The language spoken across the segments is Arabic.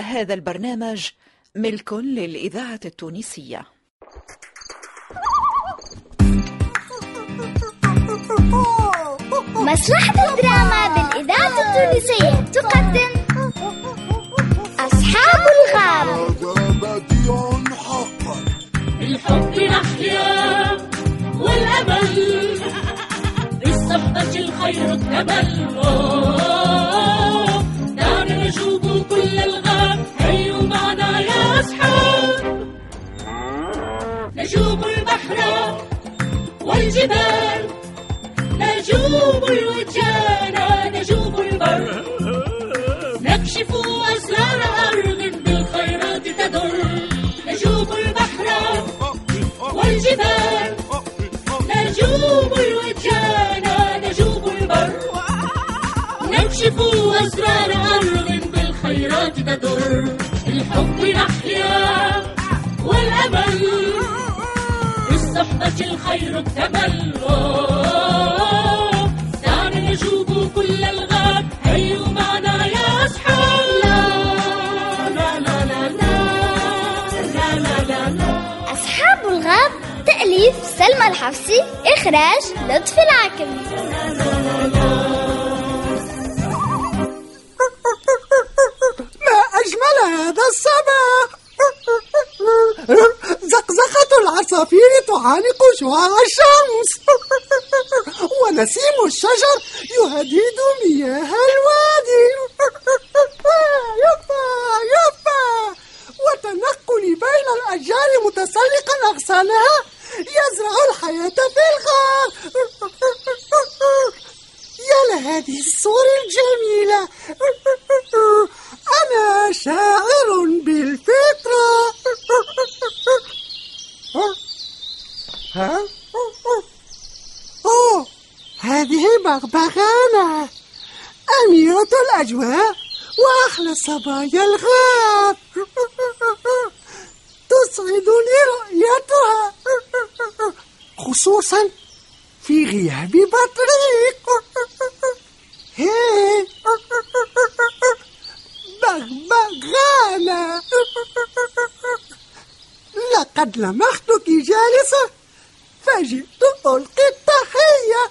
هذا البرنامج ملك للإذاعة التونسية. مسرح الدراما بالإذاعة التونسية تقدم أصحاب الغاب بالحب نحيا والأمل بالصحبة الخير اكتمل أوه، دعنا نجوب كل الغاب هيوا معنا يا أصحاب. نجوب البحر والجبال نجوب الوجان نجوب البر. نكشف أسرار أرض بالخيرات تدر. نجوب البحر والجبال نجوب الوجان نجوب البر. نكشف أسرار أرض بالخيرات تدر الحب نحيا والأمل بالصحبة الخير اكتمل دعنا نجوب كل الغاب هيوا معنا يا أصحاب لا لا لا لا لا لا لا لا أصحاب الغاب تأليف سلمى الحفصي إخراج لطفي العكمي ما تعانق شعاع الشمس. ونسيم الشجر يهدد مياه الوادي صبايا الغاب. تسعدني رؤيتها. خصوصا في غياب بطريق. هي. بغبغانة لقد لمحتك جالسة فجئت ألقي التحية.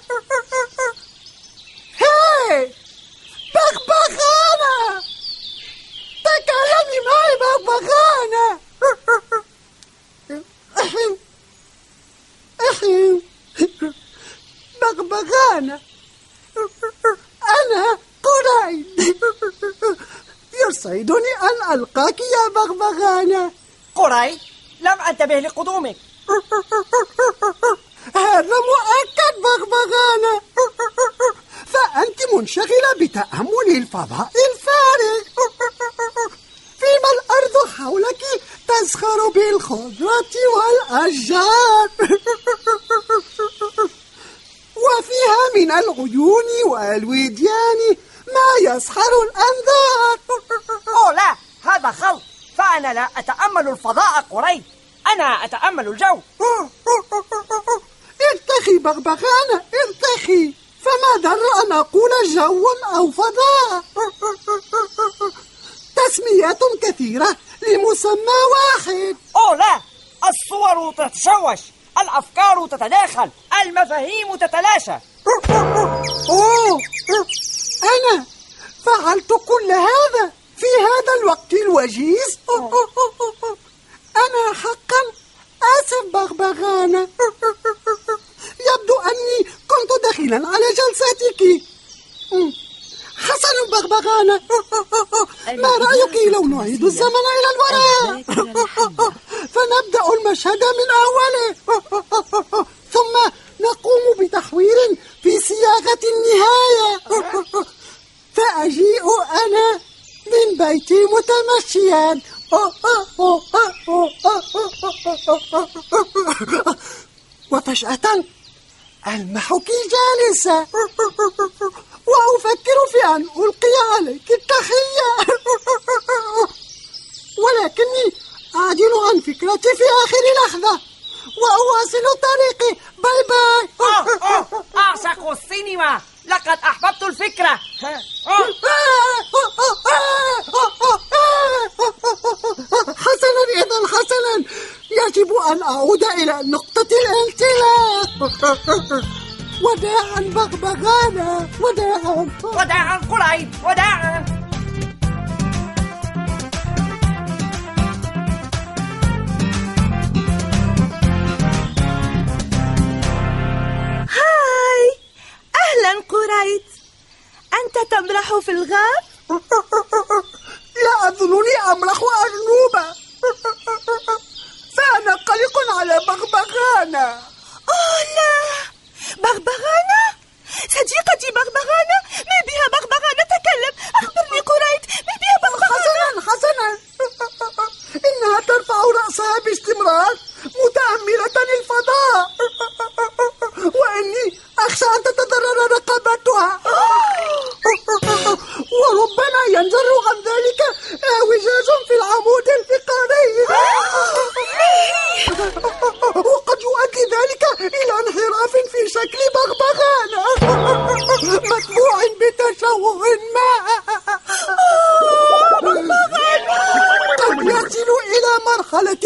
هي بغبغانة تكلمي معي بغبغانة أنا قريب. يسعدني أن ألقاك يا بغبغانة قري لم أنتبه لقدومك. هذا مؤكد بغبغانة فأنت منشغلة بتأمل الفضاء الفارغ. حولك تزخر بالخضرة والأشجار وفيها من العيون والوديان ما يسحر الأنظار أوه لا هذا خلط فأنا لا أتأمل الفضاء قري أنا أتأمل الجو. ارتخي بغبغانة ارتخي. فما ضر أن أقول جو أو فضاء. تسميات كثيرة لمسمى واحد. أوه لا الصور تتشوش الأفكار تتداخل المفاهيم تتلاشى. أوه. أنا فعلت كل هذا في هذا الوقت الوجيز أنا حقا آسف بغبغانة يبدو أني كنت دخيلا على جلساتك حسن بغبغانة ما رأيك لو نعيد الزمن إلى الوراء؟ فنبدأ المشهد من أوله. ثم نقوم بتحوير في صياغة النهاية. فأجيء أنا من بيتي متمشيا. وفجأة ألمحك جالسة أفكر في أن ألقي عليك التحية. ولكني أعدل عن فكرتي في آخر لحظة وأواصل طريقي. باي باي. أعشق السينما. لقد أحببت الفكرة. حسنا إذا حسنا. يجب أن أعود إلى نقطة الانطلاق وداعا بغبغانا وداعا وداعا قريب وداعا هاي أهلا قريت. أنت تمرح في الغاب؟ لا أظنني أمرح أرنوبة فأنا قلق على بغبغانا. أوه لا. بغبغانة إلى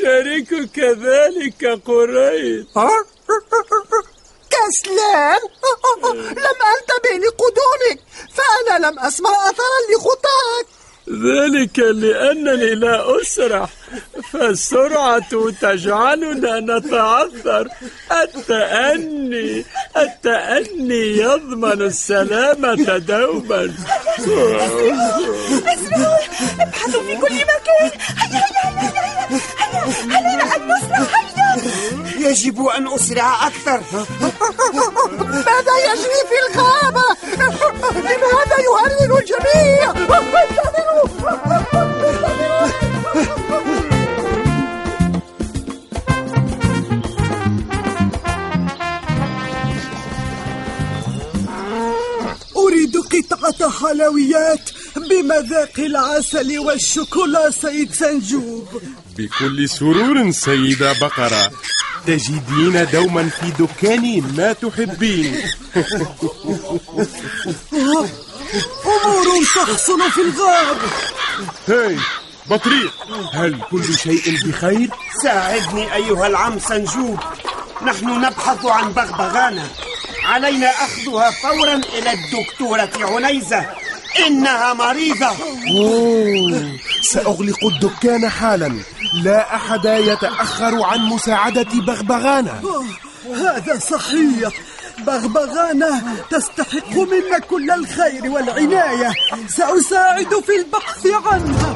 أنا أشاركك ذلك قريب كسلان لم أنتبه لقدومك فأنا لم أسمع أثرا لخطاك. ذلك لأنني لا أسرح فالسرعة تجعلنا نتعثر. التأني التأني يضمن السلامة دوما. ابحثوا في كل مكان. هيا هيا هيا هيا. هيا أن نسرع هيا. يجب أن أسرع أكثر. ماذا يجري في الغابة؟ لماذا يهرول الجميع. انتظروا أريد قطعة حلويات بمذاق العسل والشوكولا سيد سنجوب. بكل سرور سيدة بقرة. تجدين دوما في دكاني ما تحبين. أمور تحصل في الغاب هاي بطريق. هل كل شيء بخير؟ ساعدني أيها العم سنجوب. نحن نبحث عن بغبغانة. علينا أخذها فورا إلى الدكتورة عنيزة. إنها مريضة. أوه. سأغلق الدكان حالا. لا أحد يتأخر عن مساعدة بغبغانة هذا صحيح. بغبغانة تستحق منا كل الخير والعناية. سأساعد في البحث عنها.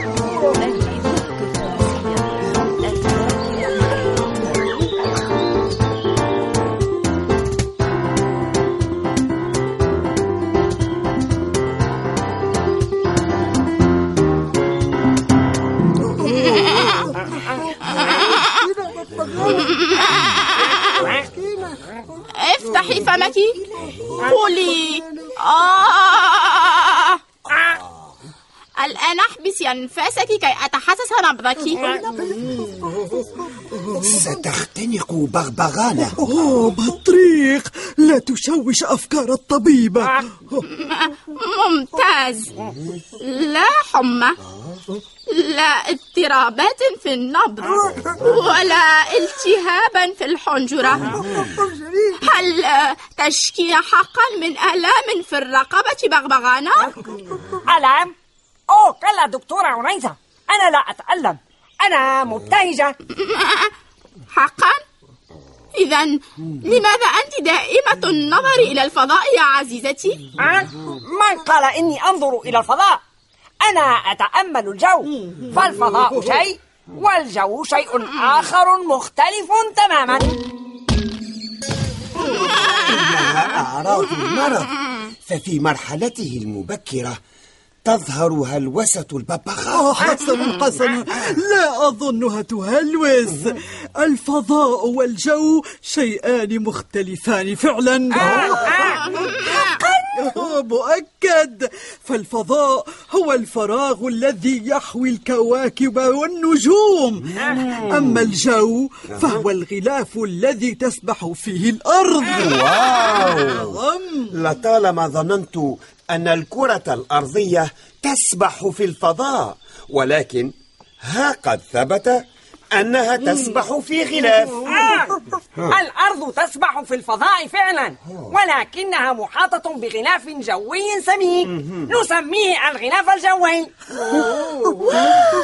فمك قولي آه الآن احبسي أنفاسك كي أتحسس نبضك ستختنق بغبغانة أوه بطريق. لا تشوش أفكار الطبيبة. ممتاز. لا حمى. لا اضطرابات في النبض ولا التهابا في الحنجرة هل تشكي حقا من آلام في الرقبة بغبغانة؟ ألم؟ أوه كلا دكتورة عنيزة أنا لا أتألم أنا مبتهجة حقا؟ إذا لماذا أنت دائمة النظر إلى الفضاء يا عزيزتي؟ من قال إني أنظر إلى الفضاء أنا أتأمل الجو. فالفضاء شيء والجو شيء آخر مختلف تماما. إنها أعراض المرض. ففي مرحلته المبكرة تظهر هلوسة الببغاء آه حسنا حسنا لا أظنها تهلوس. الفضاء والجو شيئان مختلفان فعلا. آه، مؤكد. فالفضاء هو الفراغ الذي يحوي الكواكب والنجوم. أما الجو فهو الغلاف الذي تسبح فيه الأرض. واو. لطالما ظننت أن الكرة الأرضية تسبح في الفضاء ولكن ها قد ثبت أنها تسبح في غلاف آه. الأرض تسبح في الفضاء فعلا ولكنها محاطة بغلاف جوي سميك. نسميه الغلاف الجوي.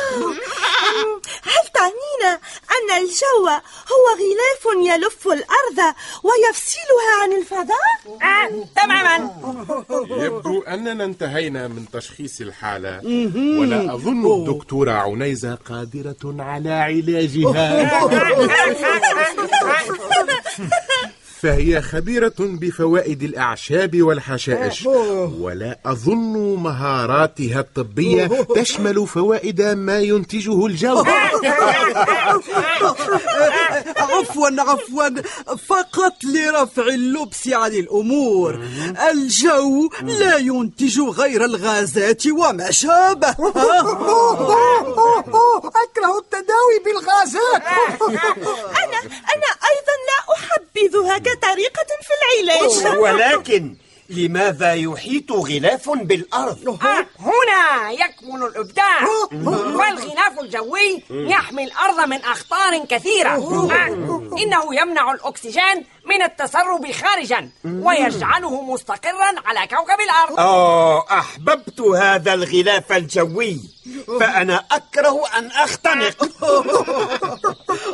هل تعنين أن الجو هو غلاف يلف الأرض ويفصلها عن الفضاء؟ آه. تماما يبدو أننا انتهينا من تشخيص الحالة ولا أظن الدكتورة عنيزة قادرة على علاجها فهي خبيرة بفوائد الأعشاب والحشائش. ولا أظن مهاراتها الطبية تشمل فوائد ما ينتجه الجو. عفوا عفوا فقط لرفع اللبس عن الأمور. الجو لا ينتج غير الغازات وما شابه. أكره التداوي بالغازات. أنا أنا أيضا لا أحبذها كطريقة في العلاج. ولكن لماذا يحيط غلاف بالأرض؟ آه. هنا يكمن الإبداع والغلاف الجوي يحمي الأرض من أخطار كثيرة آه. إنه يمنع الأكسجين من التسرب خارجا ويجعله مستقرا على كوكب الأرض آه أحببت هذا الغلاف الجوي فأنا أكره أن أختنق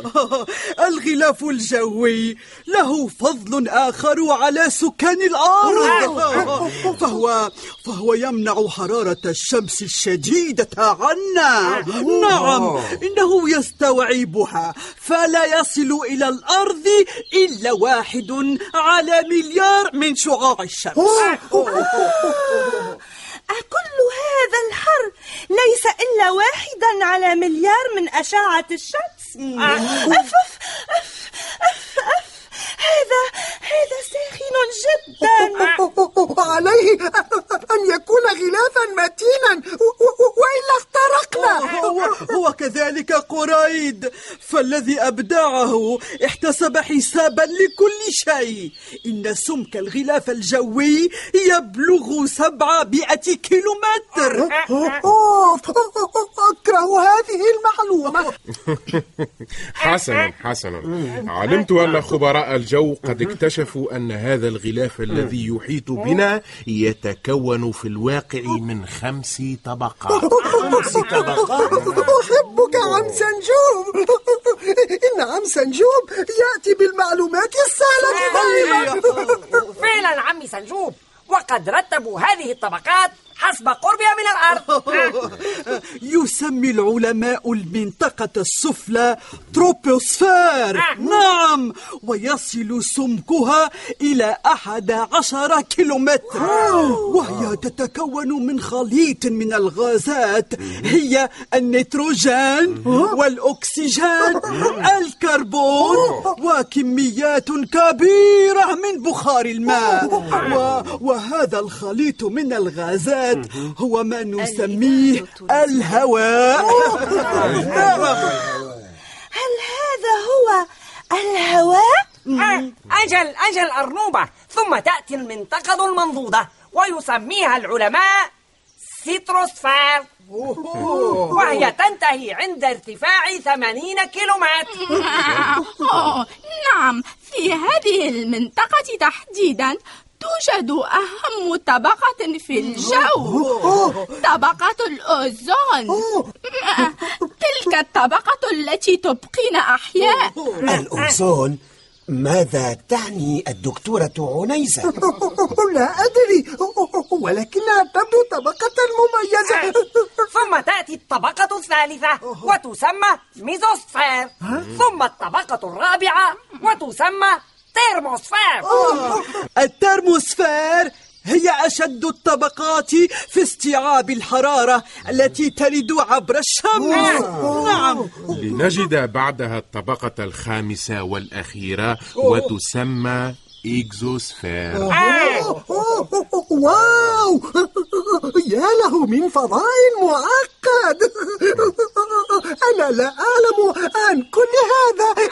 الغلاف الجوي له فضل آخر على سكان الأرض. فهو فهو يمنع حرارة الشمس الشديدة عنا. نعم إنه يستوعبها. فلا يصل إلى الأرض إلا واحد على مليار من شعاع الشمس. أكل هذا الحر؟ ليس إلا واحدا على مليار من أشعة الشمس. أف أف أف أف أف. هذا هذا ساخن جدا. عليه أن يكون غلافا متينا. وإلا اخترقنا. هو, هو كذلك قريد. فالذي أبدعه احتسب حسابا لكل شيء. إن سمك الغلاف الجوي يبلغ سبعمائة كيلومتر. أكره هذه المعلومة. حسنا حسنا. علمت أن خبراء الجو قد اكتشفوا أن هذا الغلاف الذي يحيط بنا يتكون في الواقع من خمس طبقات. أحبك عم سنجوب إن عم سنجوب يأتي بالمعلومات السهلة دائما فعلا عمي سنجوب. وقد رتبوا هذه الطبقات حسب قربها من الأرض. يسمي العلماء المنطقة السفلى تروبوسفير. نعم. ويصل سمكها إلى أحد عشر كيلومتر. وهي تتكون من خليط من الغازات. هي النيتروجين والأكسجين الكربون وكميات كبيرة من بخار الماء. وهذا الخليط من الغازات هو ما نسميه الهواء هل هذا هو الهواء؟ آه، أجل أجل أرنوبة. ثم تأتي المنطقة المنضودة ويسميها العلماء سيتروسفير وهي تنتهي عند ارتفاع 80 كيلومتر. نعم في هذه المنطقة تحديدا توجد أهم طبقة في الجو. طبقة الأوزون. تلك الطبقة التي تبقينا أحياء. الأوزون ماذا تعني الدكتورة عنيزة؟ لا أدري. ولكنها تبدو طبقة مميزة. ثم تأتي الطبقة الثالثة وتسمى ميزوسفير. ثم الطبقة الرابعة وتسمى تيرموسفير الترموسفير هي أشد الطبقات في استيعاب الحرارة التي ترد عبر الشمس. نعم. لنجد بعدها الطبقة الخامسة والأخيرة وتسمى إكزوسفير. واو. يا له من فضاء معقد أنا لا أعلم عن كل هذا.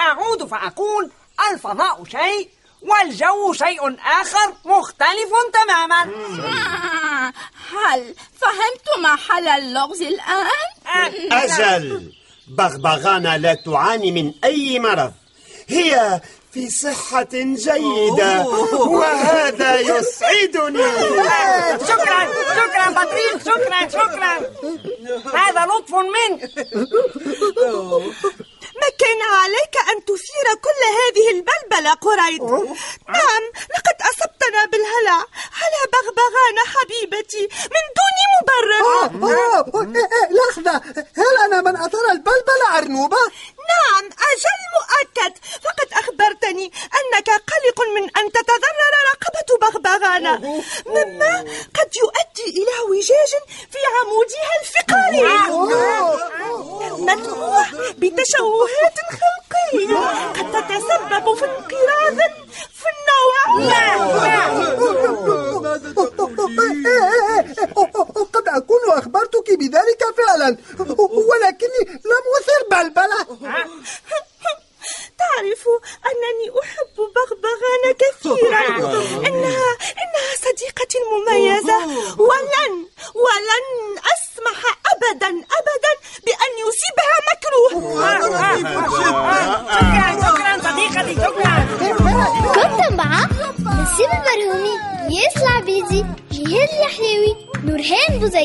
أعود فأقول الفضاء شيء والجو شيء آخر مختلف تماما. هل فهمت محل اللغز الآن؟ أجل. بغبغانة لا تعاني من أي مرض. هي في صحة جيدة وهذا يسعدني. شكرا شكرا بطريق شكرا شكرا. هذا لطف منك. ما كان عليك أن تثير كل هذه البلبلة قريد نعم لقد أصبتنا بالهلع على بغبغانة حبيبتي. من دون مبرر. لحظة. هل أنا من أثار البلبلة أرنوبة؟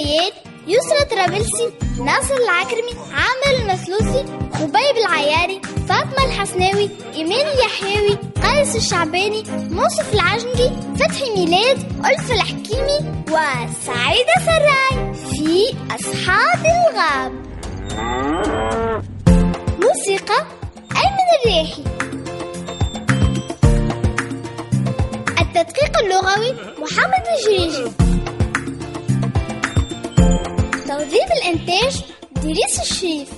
بوزيات يسرى طرابلسي ناصر العكرمي عامر المسلوسي خبيب العياري فاطمة الحسناوي إيمان اليحيوي قيس الشعباني منصف العجنجي فتحي ميلاد ألف الحكيمي وسعيدة سراي في أصحاب الغاب. موسيقى أيمن الريحي التدقيق اللغوي محمد الجريجي. توظيف الإنتاج دريس الشريف.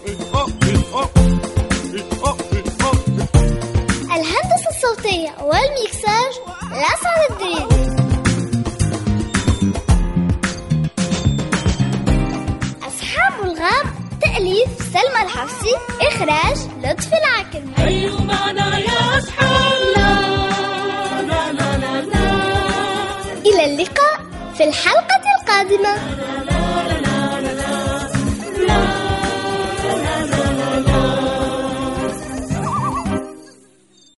الهندسة الصوتية والميكساج الأسعد الدريدي أصحاب الغاب تأليف سلمى الحفصي إخراج لطفي العكرمي هيا معنا يا أصحاب لا لا لا لا إلى اللقاء في الحلقة القادمة.